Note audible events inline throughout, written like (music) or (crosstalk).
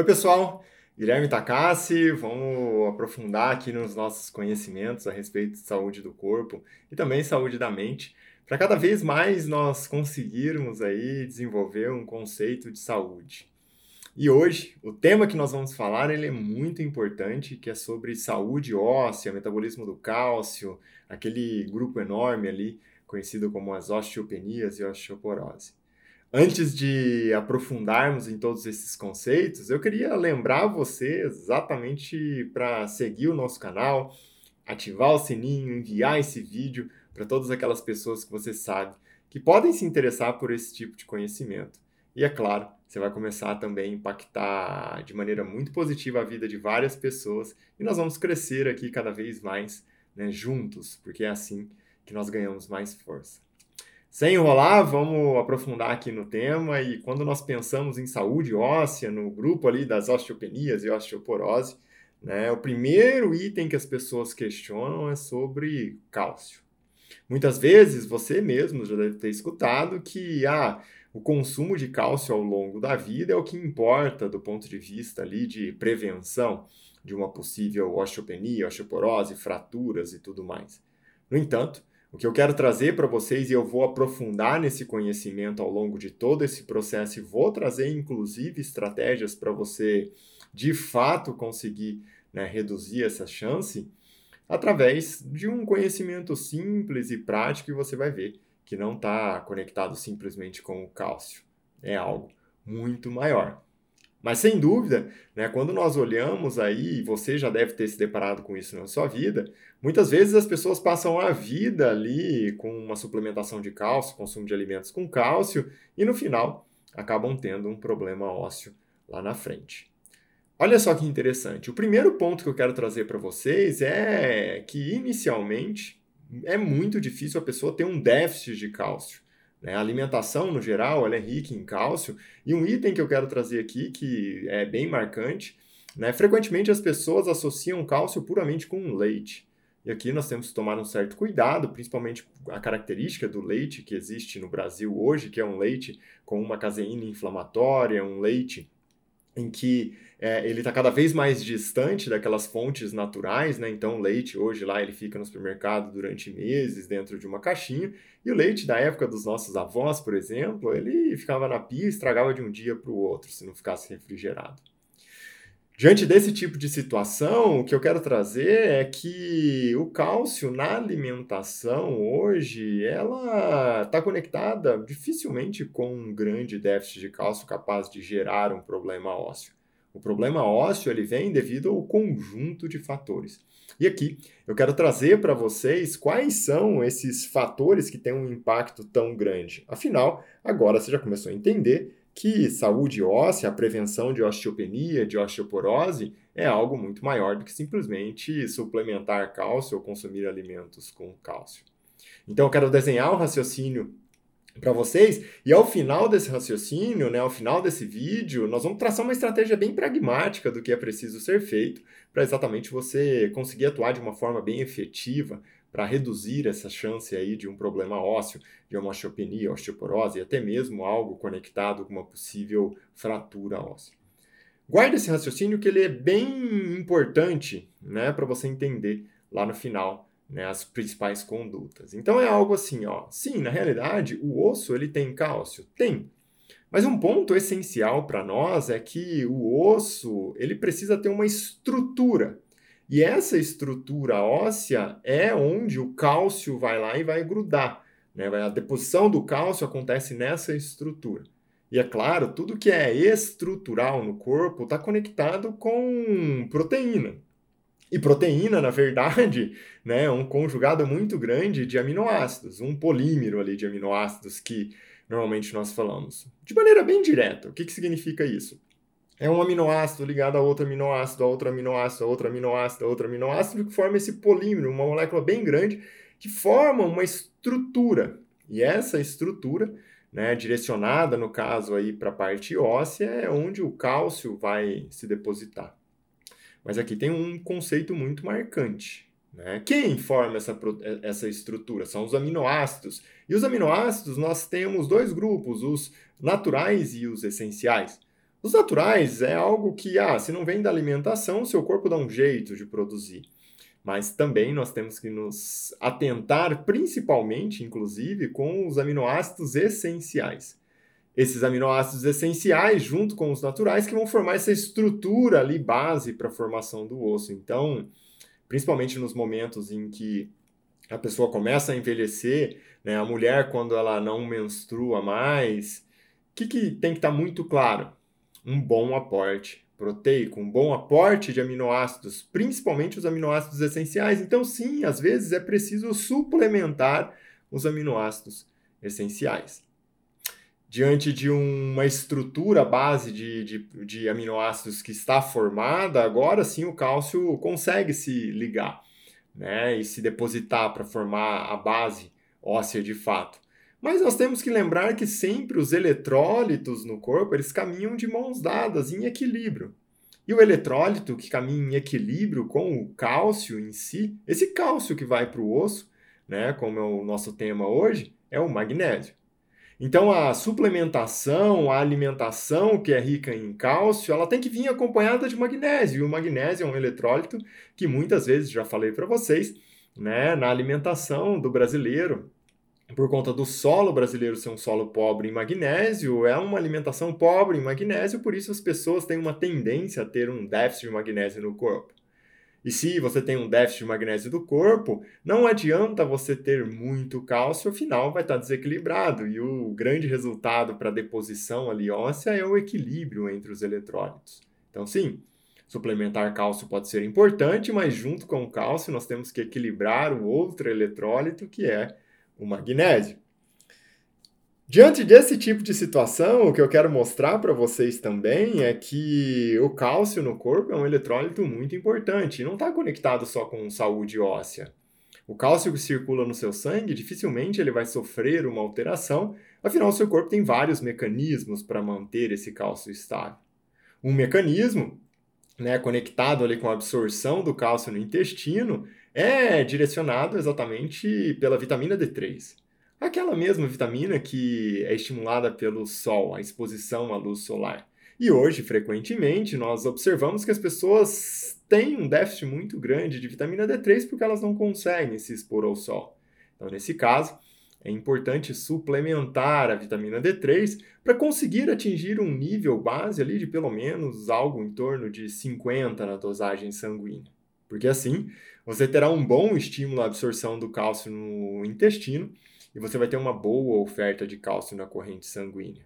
Oi, pessoal. Guilherme Takassi, vamos aprofundar aqui nos nossos conhecimentos a respeito de saúde do corpo e também saúde da mente, para cada vez mais nós conseguirmos aí desenvolver um conceito de saúde. E hoje, o tema que nós vamos falar, ele é muito importante, que é sobre saúde óssea, metabolismo do cálcio, aquele grupo enorme ali, conhecido como as osteopenias e osteoporose. Antes de aprofundarmos em todos esses conceitos, eu queria lembrar você exatamente para seguir o nosso canal, ativar o sininho, enviar esse vídeo para todas aquelas pessoas que você sabe que podem se interessar por esse tipo de conhecimento. E é claro, você vai começar também a impactar de maneira muito positiva a vida de várias pessoas e nós vamos crescer aqui cada vez mais né, juntos, porque é assim que nós ganhamos mais força. Sem enrolar, vamos aprofundar aqui no tema e quando nós pensamos em saúde óssea, no grupo ali das osteopenias e osteoporose, né, o primeiro item que as pessoas questionam é sobre cálcio. Muitas vezes você mesmo já deve ter escutado que ah, o consumo de cálcio ao longo da vida é o que importa do ponto de vista ali de prevenção de uma possível osteopenia, osteoporose, fraturas e tudo mais. No entanto, o que eu quero trazer para vocês, e eu vou aprofundar nesse conhecimento ao longo de todo esse processo, e vou trazer inclusive estratégias para você de fato conseguir né, reduzir essa chance, através de um conhecimento simples e prático, e você vai ver que não está conectado simplesmente com o cálcio. É algo muito maior. Mas sem dúvida, né, quando nós olhamos aí, você já deve ter se deparado com isso na sua vida, muitas vezes as pessoas passam a vida ali com uma suplementação de cálcio, consumo de alimentos com cálcio, e no final acabam tendo um problema ósseo lá na frente. Olha só que interessante. O primeiro ponto que eu quero trazer para vocês é que inicialmente é muito difícil a pessoa ter um déficit de cálcio. Né? A alimentação, no geral, ela é rica em cálcio. E um item que eu quero trazer aqui, que é bem marcante, né? frequentemente as pessoas associam cálcio puramente com leite. E aqui nós temos que tomar um certo cuidado, principalmente a característica do leite que existe no Brasil hoje, que é um leite com uma caseína inflamatória, um leite em que é, ele está cada vez mais distante daquelas fontes naturais, né? Então leite hoje lá ele fica no supermercado durante meses dentro de uma caixinha e o leite da época dos nossos avós, por exemplo, ele ficava na pia e estragava de um dia para o outro se não ficasse refrigerado. Diante desse tipo de situação, o que eu quero trazer é que o cálcio na alimentação hoje, ela está conectada dificilmente com um grande déficit de cálcio capaz de gerar um problema ósseo. O problema ósseo ele vem devido ao conjunto de fatores. E aqui eu quero trazer para vocês quais são esses fatores que têm um impacto tão grande. Afinal, agora você já começou a entender que saúde óssea, a prevenção de osteopenia, de osteoporose, é algo muito maior do que simplesmente suplementar cálcio ou consumir alimentos com cálcio. Então, eu quero desenhar um raciocínio para vocês e ao final desse raciocínio, né, ao final desse vídeo, nós vamos traçar uma estratégia bem pragmática do que é preciso ser feito para exatamente você conseguir atuar de uma forma bem efetiva para reduzir essa chance aí de um problema ósseo, de uma osteopenia, osteoporose e até mesmo algo conectado com uma possível fratura óssea. Guarde esse raciocínio que ele é bem importante né, para você entender lá no final né, as principais condutas. Então é algo assim, ó. Sim, na realidade, o osso ele tem cálcio? Tem. Mas um ponto essencial para nós é que o osso ele precisa ter uma estrutura. E essa estrutura óssea é onde o cálcio vai lá e vai grudar. Né? A deposição do cálcio acontece nessa estrutura. E é claro, tudo que é estrutural no corpo está conectado com proteína. E proteína, na verdade, (laughs) né, é um conjugado muito grande de aminoácidos, um polímero ali de aminoácidos que normalmente nós falamos. De maneira bem direta, o que, que significa isso? É um aminoácido ligado a outro aminoácido, a outro aminoácido, a outro aminoácido, a outro aminoácido, que forma esse polímero, uma molécula bem grande, que forma uma estrutura. E essa estrutura, né, direcionada, no caso, aí para a parte óssea, é onde o cálcio vai se depositar. Mas aqui tem um conceito muito marcante. Né? Quem forma essa, essa estrutura? São os aminoácidos. E os aminoácidos nós temos dois grupos, os naturais e os essenciais. Os naturais é algo que, ah, se não vem da alimentação, seu corpo dá um jeito de produzir. Mas também nós temos que nos atentar, principalmente, inclusive, com os aminoácidos essenciais. Esses aminoácidos essenciais, junto com os naturais, que vão formar essa estrutura ali base para a formação do osso. Então, principalmente nos momentos em que a pessoa começa a envelhecer, né, a mulher, quando ela não menstrua mais, o que, que tem que estar tá muito claro? Um bom aporte proteico, um bom aporte de aminoácidos, principalmente os aminoácidos essenciais. Então, sim, às vezes é preciso suplementar os aminoácidos essenciais. Diante de uma estrutura base de, de, de aminoácidos que está formada, agora sim o cálcio consegue se ligar né, e se depositar para formar a base óssea de fato. Mas nós temos que lembrar que sempre os eletrólitos no corpo, eles caminham de mãos dadas, em equilíbrio. E o eletrólito que caminha em equilíbrio com o cálcio em si, esse cálcio que vai para o osso, né, como é o nosso tema hoje, é o magnésio. Então a suplementação, a alimentação que é rica em cálcio, ela tem que vir acompanhada de magnésio. E o magnésio é um eletrólito que muitas vezes já falei para vocês, né, na alimentação do brasileiro, por conta do solo brasileiro ser um solo pobre em magnésio, é uma alimentação pobre em magnésio, por isso as pessoas têm uma tendência a ter um déficit de magnésio no corpo. E se você tem um déficit de magnésio do corpo, não adianta você ter muito cálcio, afinal vai estar desequilibrado. E o grande resultado para a deposição ali óssea é o equilíbrio entre os eletrólitos. Então, sim, suplementar cálcio pode ser importante, mas junto com o cálcio nós temos que equilibrar o outro eletrólito, que é o magnésio. Diante desse tipo de situação, o que eu quero mostrar para vocês também é que o cálcio no corpo é um eletrólito muito importante não está conectado só com saúde óssea. O cálcio que circula no seu sangue, dificilmente ele vai sofrer uma alteração, afinal, o seu corpo tem vários mecanismos para manter esse cálcio estável. Um mecanismo né, conectado ali com a absorção do cálcio no intestino é direcionado exatamente pela vitamina D3. Aquela mesma vitamina que é estimulada pelo sol, a exposição à luz solar. E hoje, frequentemente, nós observamos que as pessoas têm um déficit muito grande de vitamina D3 porque elas não conseguem se expor ao sol. Então, nesse caso, é importante suplementar a vitamina D3 para conseguir atingir um nível base ali de pelo menos algo em torno de 50 na dosagem sanguínea. Porque assim, você terá um bom estímulo à absorção do cálcio no intestino e você vai ter uma boa oferta de cálcio na corrente sanguínea.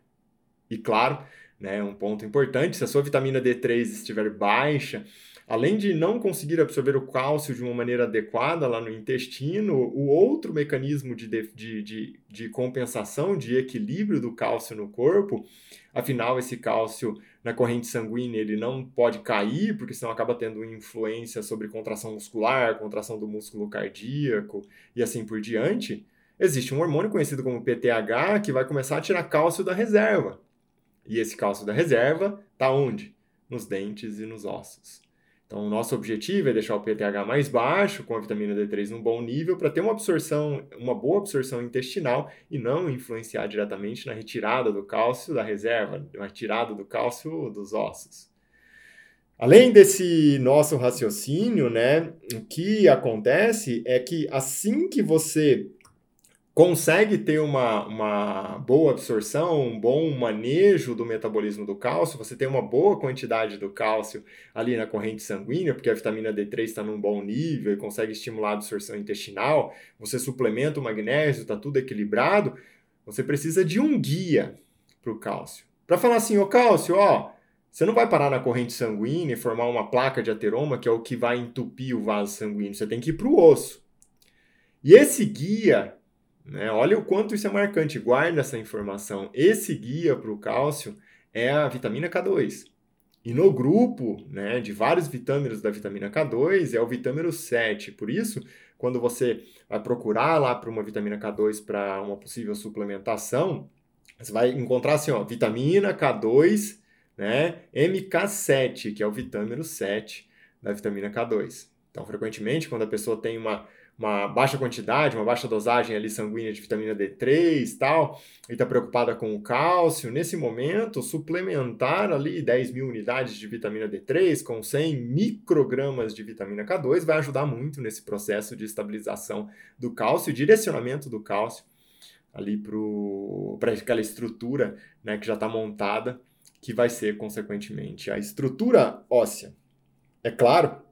E claro, né, um ponto importante, se a sua vitamina D3 estiver baixa, além de não conseguir absorver o cálcio de uma maneira adequada lá no intestino, o outro mecanismo de, de, de, de compensação, de equilíbrio do cálcio no corpo, afinal, esse cálcio na corrente sanguínea ele não pode cair, porque senão acaba tendo influência sobre contração muscular, contração do músculo cardíaco e assim por diante. Existe um hormônio conhecido como PTH que vai começar a tirar cálcio da reserva. E esse cálcio da reserva está onde? Nos dentes e nos ossos. Então, o nosso objetivo é deixar o PTH mais baixo, com a vitamina D3 num bom nível, para ter uma absorção, uma boa absorção intestinal e não influenciar diretamente na retirada do cálcio da reserva, na retirada do cálcio dos ossos. Além desse nosso raciocínio, né, o que acontece é que assim que você consegue ter uma, uma boa absorção, um bom manejo do metabolismo do cálcio, você tem uma boa quantidade do cálcio ali na corrente sanguínea, porque a vitamina D3 está num bom nível e consegue estimular a absorção intestinal, você suplementa o magnésio, está tudo equilibrado, você precisa de um guia para o cálcio. Para falar assim, ô cálcio, ó, você não vai parar na corrente sanguínea e formar uma placa de ateroma, que é o que vai entupir o vaso sanguíneo, você tem que ir para o osso. E esse guia né? Olha o quanto isso é marcante, guarda essa informação. Esse guia para o cálcio é a vitamina K2. E no grupo né, de vários vitâminos da vitamina K2 é o vitâmino 7. Por isso, quando você vai procurar lá para uma vitamina K2 para uma possível suplementação, você vai encontrar assim, ó, vitamina K2, né, MK7, que é o vitâmino 7 da vitamina K2. Então, frequentemente, quando a pessoa tem uma uma baixa quantidade, uma baixa dosagem ali sanguínea de vitamina D3 tal, e está preocupada com o cálcio, nesse momento, suplementar ali 10 mil unidades de vitamina D3 com 100 microgramas de vitamina K2 vai ajudar muito nesse processo de estabilização do cálcio e direcionamento do cálcio ali para aquela estrutura né, que já está montada, que vai ser, consequentemente, a estrutura óssea. É claro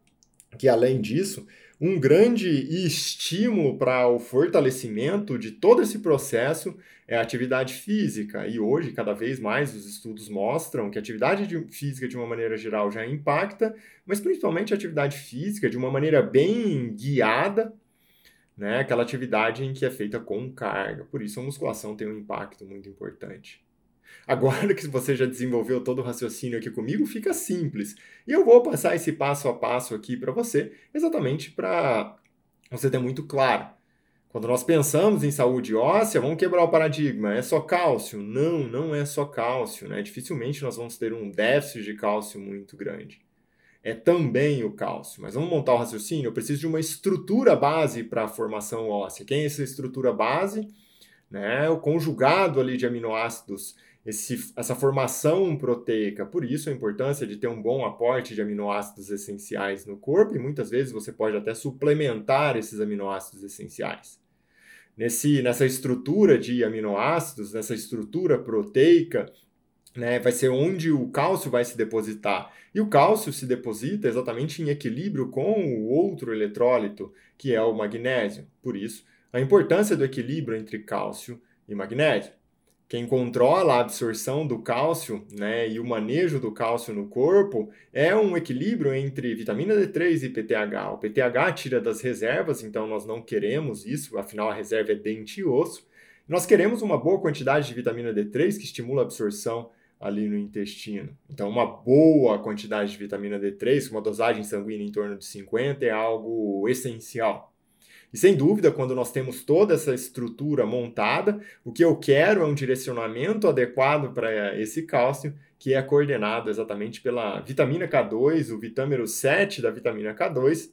que, além disso, um grande estímulo para o fortalecimento de todo esse processo é a atividade física. E hoje, cada vez mais, os estudos mostram que a atividade de, física, de uma maneira geral, já impacta, mas principalmente a atividade física, de uma maneira bem guiada, né? aquela atividade em que é feita com carga. Por isso, a musculação tem um impacto muito importante. Agora que você já desenvolveu todo o raciocínio aqui comigo, fica simples. E eu vou passar esse passo a passo aqui para você, exatamente para você ter muito claro. Quando nós pensamos em saúde óssea, vamos quebrar o paradigma. É só cálcio? Não, não é só cálcio. Né? Dificilmente nós vamos ter um déficit de cálcio muito grande. É também o cálcio. Mas vamos montar o raciocínio? Eu preciso de uma estrutura base para a formação óssea. Quem é essa estrutura base? Né? O conjugado ali de aminoácidos esse, essa formação proteica. Por isso a importância de ter um bom aporte de aminoácidos essenciais no corpo e muitas vezes você pode até suplementar esses aminoácidos essenciais. Nesse, nessa estrutura de aminoácidos, nessa estrutura proteica, né, vai ser onde o cálcio vai se depositar. E o cálcio se deposita exatamente em equilíbrio com o outro eletrólito, que é o magnésio. Por isso, a importância do equilíbrio entre cálcio e magnésio. Quem controla a absorção do cálcio né, e o manejo do cálcio no corpo é um equilíbrio entre vitamina D3 e PTH. O PTH tira das reservas, então nós não queremos isso, afinal a reserva é dente e osso. Nós queremos uma boa quantidade de vitamina D3 que estimula a absorção ali no intestino. Então, uma boa quantidade de vitamina D3, com uma dosagem sanguínea em torno de 50, é algo essencial. E sem dúvida, quando nós temos toda essa estrutura montada, o que eu quero é um direcionamento adequado para esse cálcio, que é coordenado exatamente pela vitamina K2, o vitâmero 7 da vitamina K2,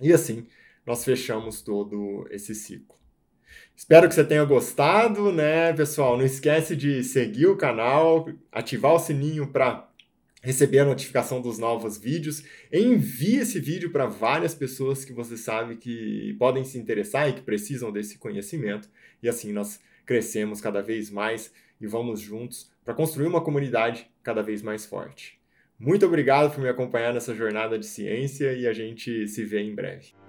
e assim nós fechamos todo esse ciclo. Espero que você tenha gostado, né, pessoal? Não esquece de seguir o canal, ativar o sininho para receber a notificação dos novos vídeos. Envie esse vídeo para várias pessoas que você sabe que podem se interessar e que precisam desse conhecimento. E assim nós crescemos cada vez mais e vamos juntos para construir uma comunidade cada vez mais forte. Muito obrigado por me acompanhar nessa jornada de ciência e a gente se vê em breve.